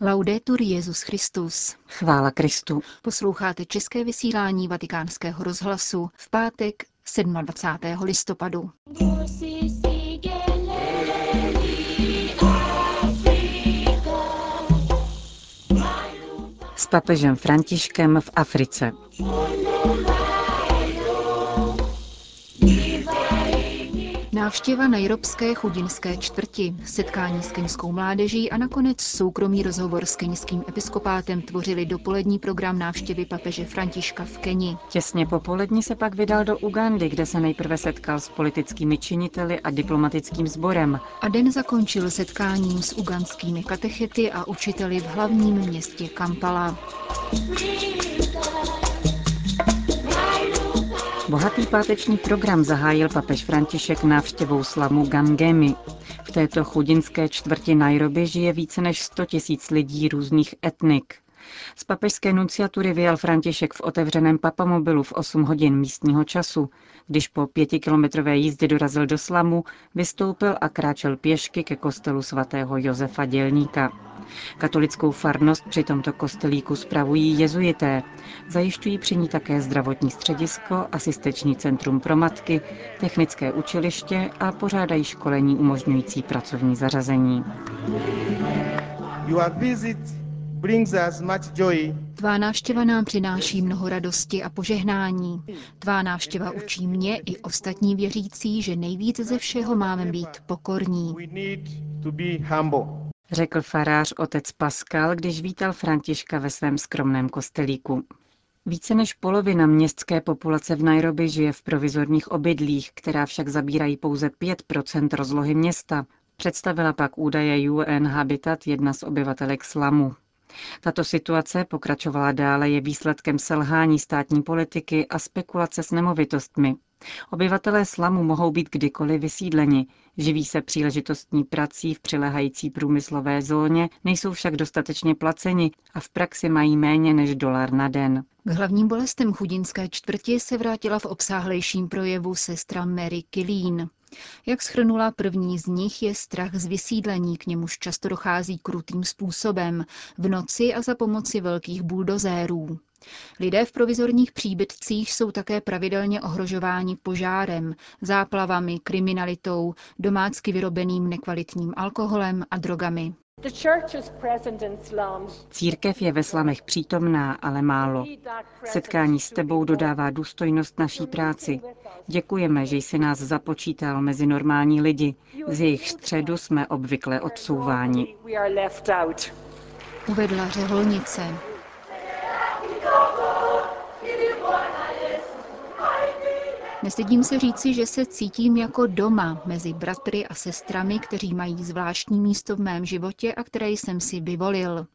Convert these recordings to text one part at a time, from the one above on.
Laudetur Jezus Christus. Chvála Kristu. Posloucháte české vysílání Vatikánského rozhlasu v pátek 27. listopadu. S papežem Františkem v Africe. Návštěva najrobské chudinské čtvrti, setkání s keňskou mládeží a nakonec soukromý rozhovor s keňským episkopátem tvořili dopolední program návštěvy papeže Františka v Keni. Těsně po polední se pak vydal do Ugandy, kde se nejprve setkal s politickými činiteli a diplomatickým sborem. A den zakončil setkáním s uganskými katechety a učiteli v hlavním městě Kampala. Bohatý páteční program zahájil papež František návštěvou slamu Gangemi. V této chudinské čtvrti Nairobi žije více než 100 tisíc lidí různých etnik. Z papežské nunciatury vyjel František v otevřeném papamobilu v 8 hodin místního času. Když po pětikilometrové jízdě dorazil do slamu, vystoupil a kráčel pěšky ke kostelu svatého Josefa Dělníka. Katolickou farnost při tomto kostelíku spravují jezuité. Zajišťují při ní také zdravotní středisko, asistenční centrum pro matky, technické učiliště a pořádají školení umožňující pracovní zařazení. Tvá návštěva nám přináší mnoho radosti a požehnání. Tvá návštěva učí mě i ostatní věřící, že nejvíc ze všeho máme být pokorní. Řekl farář otec Pascal, když vítal Františka ve svém skromném kostelíku. Více než polovina městské populace v Nairobi žije v provizorních obydlích, která však zabírají pouze 5% rozlohy města, představila pak údaje UN Habitat jedna z obyvatelek slamu. Tato situace, pokračovala dále, je výsledkem selhání státní politiky a spekulace s nemovitostmi. Obyvatelé slamu mohou být kdykoliv vysídleni, živí se příležitostní prací v přilehající průmyslové zóně, nejsou však dostatečně placeni a v praxi mají méně než dolar na den. K hlavním bolestem chudinské čtvrti se vrátila v obsáhlejším projevu sestra Mary Killeen. Jak schrnula, první z nich je strach z vysídlení, k němuž často dochází krutým způsobem, v noci a za pomoci velkých buldozérů. Lidé v provizorních příbytcích jsou také pravidelně ohrožováni požárem, záplavami, kriminalitou, domácky vyrobeným nekvalitním alkoholem a drogami. Církev je ve slamech přítomná, ale málo. Setkání s tebou dodává důstojnost naší práci. Děkujeme, že jsi nás započítal mezi normální lidi. Z jejich středu jsme obvykle odsouváni. Uvedla řeholnice. Nestydím se říci, že se cítím jako doma mezi bratry a sestrami, kteří mají zvláštní místo v mém životě a které jsem si vyvolil,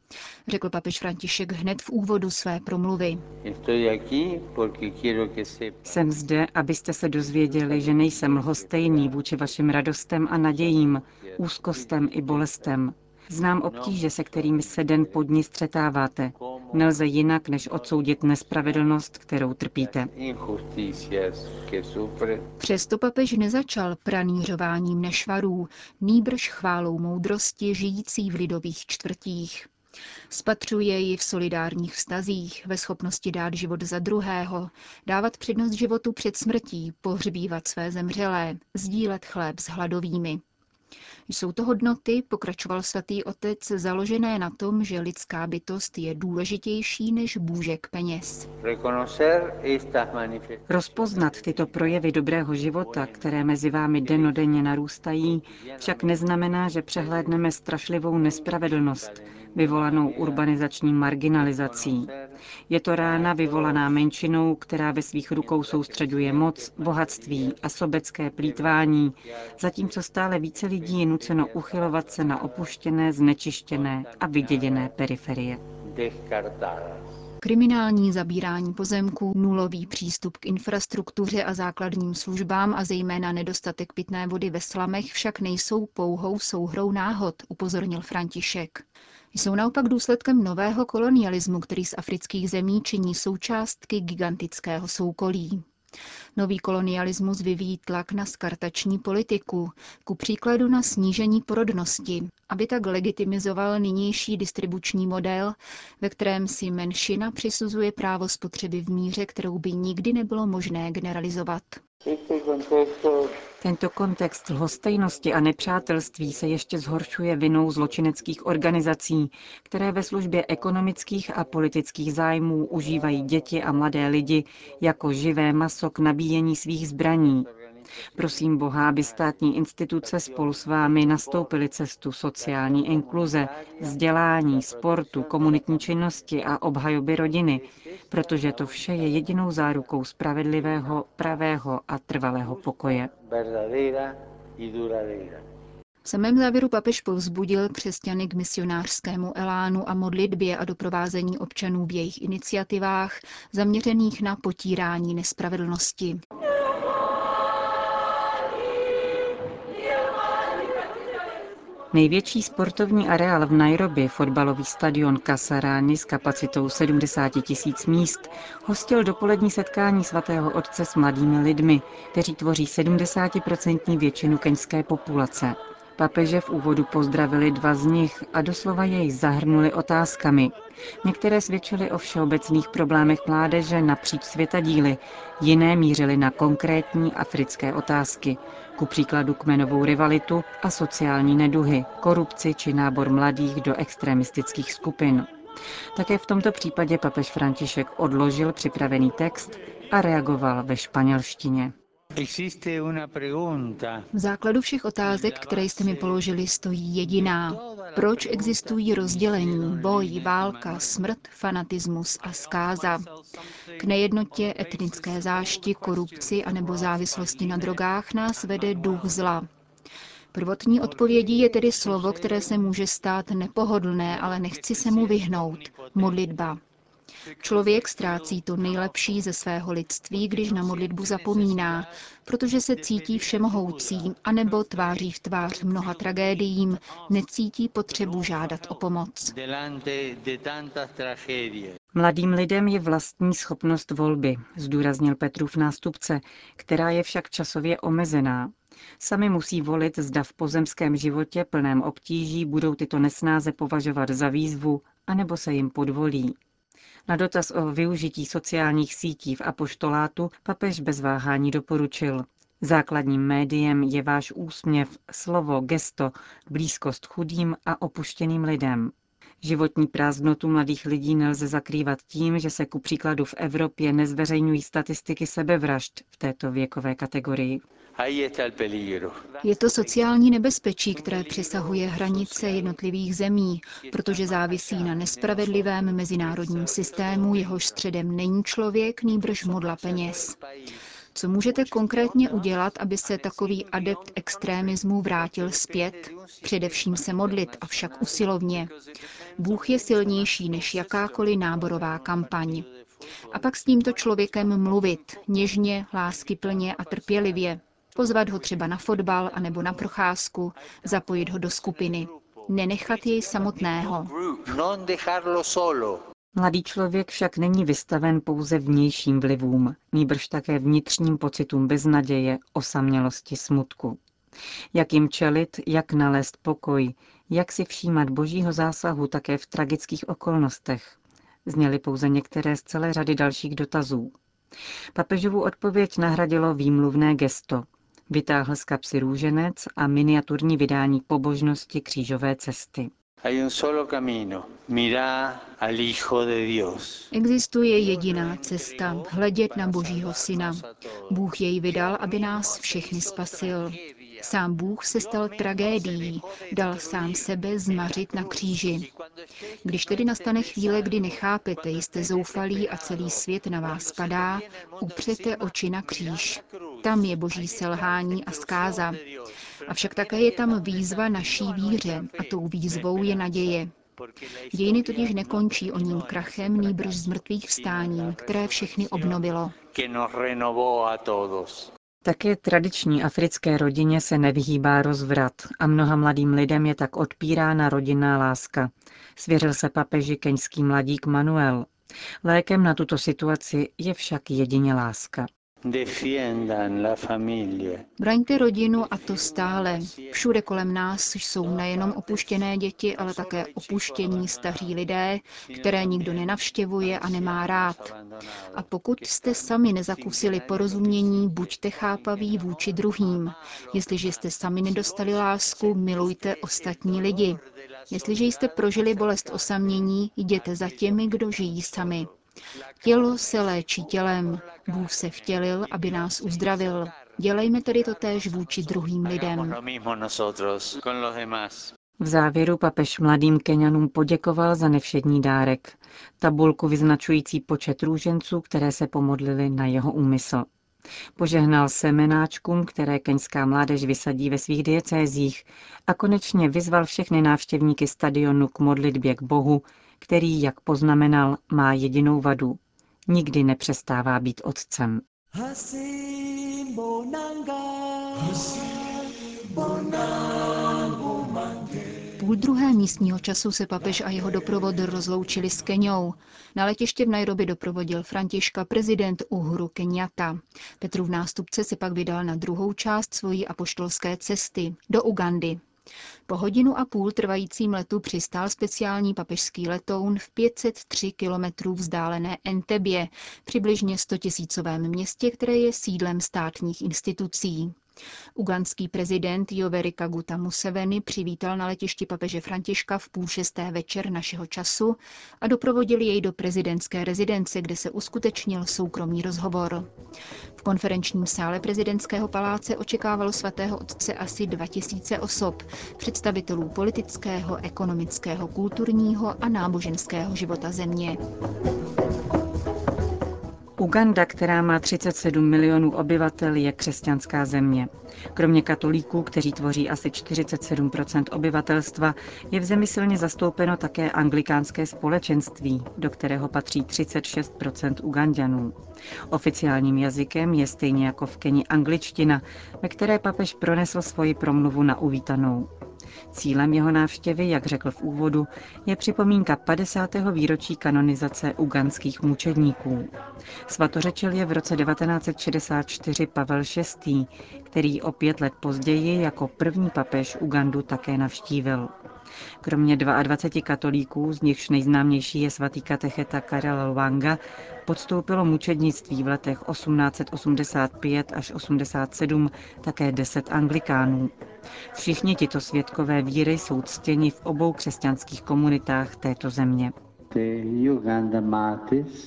řekl papež František hned v úvodu své promluvy. Jsem zde, abyste se dozvěděli, že nejsem lhostejný vůči vašim radostem a nadějím, úzkostem i bolestem. Znám obtíže, se kterými se den po dní střetáváte. Nelze jinak, než odsoudit nespravedlnost, kterou trpíte. Přesto papež nezačal pranířováním nešvarů, nýbrž chválou moudrosti žijící v lidových čtvrtích. Spatřuje ji v solidárních vztazích, ve schopnosti dát život za druhého, dávat přednost životu před smrtí, pohřbívat své zemřelé, sdílet chléb s hladovými. Jsou to hodnoty, pokračoval svatý otec, založené na tom, že lidská bytost je důležitější než bůžek peněz. Rozpoznat tyto projevy dobrého života, které mezi vámi denodenně narůstají, však neznamená, že přehlédneme strašlivou nespravedlnost, vyvolanou urbanizační marginalizací. Je to rána vyvolaná menšinou, která ve svých rukou soustředuje moc, bohatství a sobecké plítvání, zatímco stále více lidí je nuceno uchylovat se na opuštěné, znečištěné a vyděděné periferie. Kriminální zabírání pozemků, nulový přístup k infrastruktuře a základním službám a zejména nedostatek pitné vody ve slamech však nejsou pouhou souhrou náhod, upozornil František. Jsou naopak důsledkem nového kolonialismu, který z afrických zemí činí součástky gigantického soukolí. Nový kolonialismus vyvíjí tlak na skartační politiku, ku příkladu na snížení porodnosti aby tak legitimizoval nynější distribuční model, ve kterém si menšina přisuzuje právo spotřeby v míře, kterou by nikdy nebylo možné generalizovat. Tento kontext lhostejnosti a nepřátelství se ještě zhoršuje vinou zločineckých organizací, které ve službě ekonomických a politických zájmů užívají děti a mladé lidi jako živé maso k nabíjení svých zbraní. Prosím Boha, aby státní instituce spolu s vámi nastoupily cestu sociální inkluze, vzdělání, sportu, komunitní činnosti a obhajoby rodiny, protože to vše je jedinou zárukou spravedlivého, pravého a trvalého pokoje. V samém závěru papež povzbudil křesťany k misionářskému elánu a modlitbě a doprovázení občanů v jejich iniciativách zaměřených na potírání nespravedlnosti. Největší sportovní areál v Nairobi, fotbalový stadion Kasarani s kapacitou 70 tisíc míst, hostil dopolední setkání svatého otce s mladými lidmi, kteří tvoří 70% většinu keňské populace. Papeže v úvodu pozdravili dva z nich a doslova jej zahrnuli otázkami. Některé svědčily o všeobecných problémech mládeže napříč světadíly, jiné mířily na konkrétní africké otázky, ku příkladu kmenovou rivalitu a sociální neduhy, korupci či nábor mladých do extremistických skupin. Také v tomto případě papež František odložil připravený text a reagoval ve španělštině. V základu všech otázek, které jste mi položili, stojí jediná. Proč existují rozdělení, boj, válka, smrt, fanatismus a zkáza? K nejednotě, etnické zášti, korupci anebo závislosti na drogách nás vede duch zla. Prvotní odpovědí je tedy slovo, které se může stát nepohodlné, ale nechci se mu vyhnout. Modlitba. Člověk ztrácí to nejlepší ze svého lidství, když na modlitbu zapomíná, protože se cítí všemohoucí, anebo tváří v tvář mnoha tragédiím, necítí potřebu žádat o pomoc. Mladým lidem je vlastní schopnost volby, zdůraznil Petrův nástupce, která je však časově omezená. Sami musí volit, zda v pozemském životě plném obtíží budou tyto nesnáze považovat za výzvu, anebo se jim podvolí. Na dotaz o využití sociálních sítí v apoštolátu papež bez váhání doporučil. Základním médiem je váš úsměv, slovo, gesto, blízkost chudým a opuštěným lidem. Životní prázdnotu mladých lidí nelze zakrývat tím, že se ku příkladu v Evropě nezveřejňují statistiky sebevražd v této věkové kategorii. Je to sociální nebezpečí, které přesahuje hranice jednotlivých zemí, protože závisí na nespravedlivém mezinárodním systému, jehož středem není člověk, nýbrž modla peněz. Co můžete konkrétně udělat, aby se takový adept extrémismu vrátil zpět? Především se modlit, avšak usilovně. Bůh je silnější než jakákoliv náborová kampaň. A pak s tímto člověkem mluvit, něžně, láskyplně a trpělivě, Pozvat ho třeba na fotbal anebo na procházku, zapojit ho do skupiny. Nenechat jej samotného. Mladý člověk však není vystaven pouze vnějším vlivům, nýbrž také vnitřním pocitům beznaděje, osamělosti, smutku. Jak jim čelit, jak nalézt pokoj, jak si všímat božího zásahu také v tragických okolnostech. Zněly pouze některé z celé řady dalších dotazů. Papežovu odpověď nahradilo výmluvné gesto. Vytáhl z kapsy růženec a miniaturní vydání pobožnosti křížové cesty. Existuje jediná cesta, hledět na Božího Syna. Bůh jej vydal, aby nás všechny spasil. Sám Bůh se stal tragédií, dal sám sebe zmařit na kříži. Když tedy nastane chvíle, kdy nechápete, jste zoufalí a celý svět na vás padá, upřete oči na kříž. Tam je boží selhání a zkáza. Avšak také je tam výzva naší víře a tou výzvou je naděje. Dějiny totiž nekončí o ním krachem, nýbrž z mrtvých vstáním, které všechny obnovilo. Také tradiční africké rodině se nevyhýbá rozvrat a mnoha mladým lidem je tak odpírána rodinná láska. Svěřil se papeži keňský mladík Manuel. Lékem na tuto situaci je však jedině láska. Braňte rodinu a to stále. Všude kolem nás jsou nejenom opuštěné děti, ale také opuštění staří lidé, které nikdo nenavštěvuje a nemá rád. A pokud jste sami nezakusili porozumění, buďte chápaví vůči druhým. Jestliže jste sami nedostali lásku, milujte ostatní lidi. Jestliže jste prožili bolest osamění, jděte za těmi, kdo žijí sami. Tělo se léčí tělem, Bůh se vtělil, aby nás uzdravil. Dělejme tedy to též vůči druhým lidem. V závěru papež mladým Kenianům poděkoval za nevšední dárek, tabulku vyznačující počet růženců, které se pomodlili na jeho úmysl. Požehnal semenáčkům, které keňská mládež vysadí ve svých diecézích a konečně vyzval všechny návštěvníky stadionu k modlitbě k Bohu, který, jak poznamenal, má jedinou vadu. Nikdy nepřestává být otcem. Půl druhé místního času se papež a jeho doprovod rozloučili s Keňou. Na letiště v Nairobi doprovodil Františka prezident Uhuru Kenyatta. Petrův nástupce se pak vydal na druhou část svojí apoštolské cesty, do Ugandy. Po hodinu a půl trvajícím letu přistál speciální papežský letoun v 503 kilometrů vzdálené Entebě, přibližně 100 tisícovém městě, které je sídlem státních institucí. Ugandský prezident Yoweri Kaguta Museveni přivítal na letišti papeže Františka v půl šesté večer našeho času a doprovodil jej do prezidentské rezidence, kde se uskutečnil soukromý rozhovor. V konferenčním sále prezidentského paláce očekávalo svatého otce asi 2000 osob, představitelů politického, ekonomického, kulturního a náboženského života země. Uganda, která má 37 milionů obyvatel, je křesťanská země. Kromě katolíků, kteří tvoří asi 47% obyvatelstva, je v zemi silně zastoupeno také anglikánské společenství, do kterého patří 36% Ugandanů. Oficiálním jazykem je stejně jako v Keni angličtina, ve které papež pronesl svoji promluvu na uvítanou. Cílem jeho návštěvy, jak řekl v úvodu, je připomínka 50. výročí kanonizace uganských mučedníků. Svatořečil je v roce 1964 Pavel VI., který o pět let později jako první papež Ugandu také navštívil. Kromě 22 katolíků, z nichž nejznámější je svatý katecheta Karel Lwanga, podstoupilo mučednictví v letech 1885 až 87 také 10 anglikánů. Všichni tito svědkové víry jsou ctěni v obou křesťanských komunitách této země.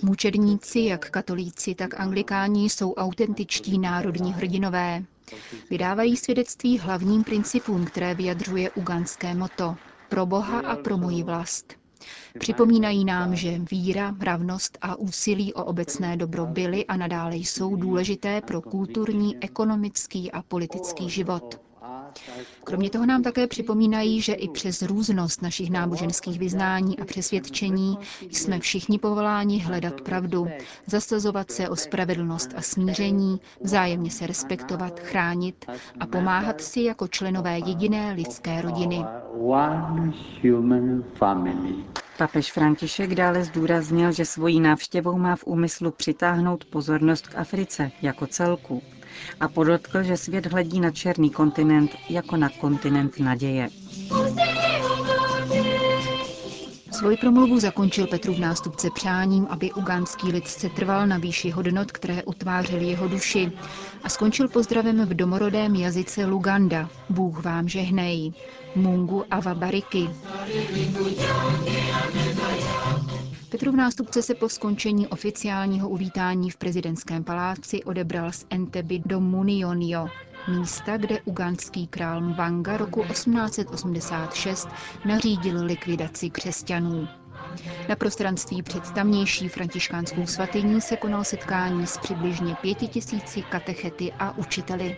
Mučedníci, jak katolíci, tak anglikáni, jsou autentičtí národní hrdinové. Vydávají svědectví hlavním principům, které vyjadřuje uganské moto pro Boha a pro moji vlast. Připomínají nám, že víra, ravnost a úsilí o obecné dobro byly a nadále jsou důležité pro kulturní, ekonomický a politický život. Kromě toho nám také připomínají, že i přes různost našich náboženských vyznání a přesvědčení jsme všichni povoláni hledat pravdu, zasazovat se o spravedlnost a smíření, vzájemně se respektovat, chránit a pomáhat si jako členové jediné lidské rodiny. Papež František dále zdůraznil, že svojí návštěvou má v úmyslu přitáhnout pozornost k Africe jako celku a podotkl, že svět hledí na černý kontinent jako na kontinent naděje. Svoji promluvu zakončil Petrův nástupce přáním, aby ugánský lid se trval na výši hodnot, které utvářely jeho duši a skončil pozdravem v domorodém jazyce Luganda. Bůh vám žehnej. Mungu Ava Bariky. Petrův nástupce se po skončení oficiálního uvítání v prezidentském paláci odebral z Entebby do Munionio, místa, kde ugandský král Mwanga roku 1886 nařídil likvidaci křesťanů. Na prostranství před tamnější františkánskou svatyní se konal setkání s přibližně pěti tisíci katechety a učiteli.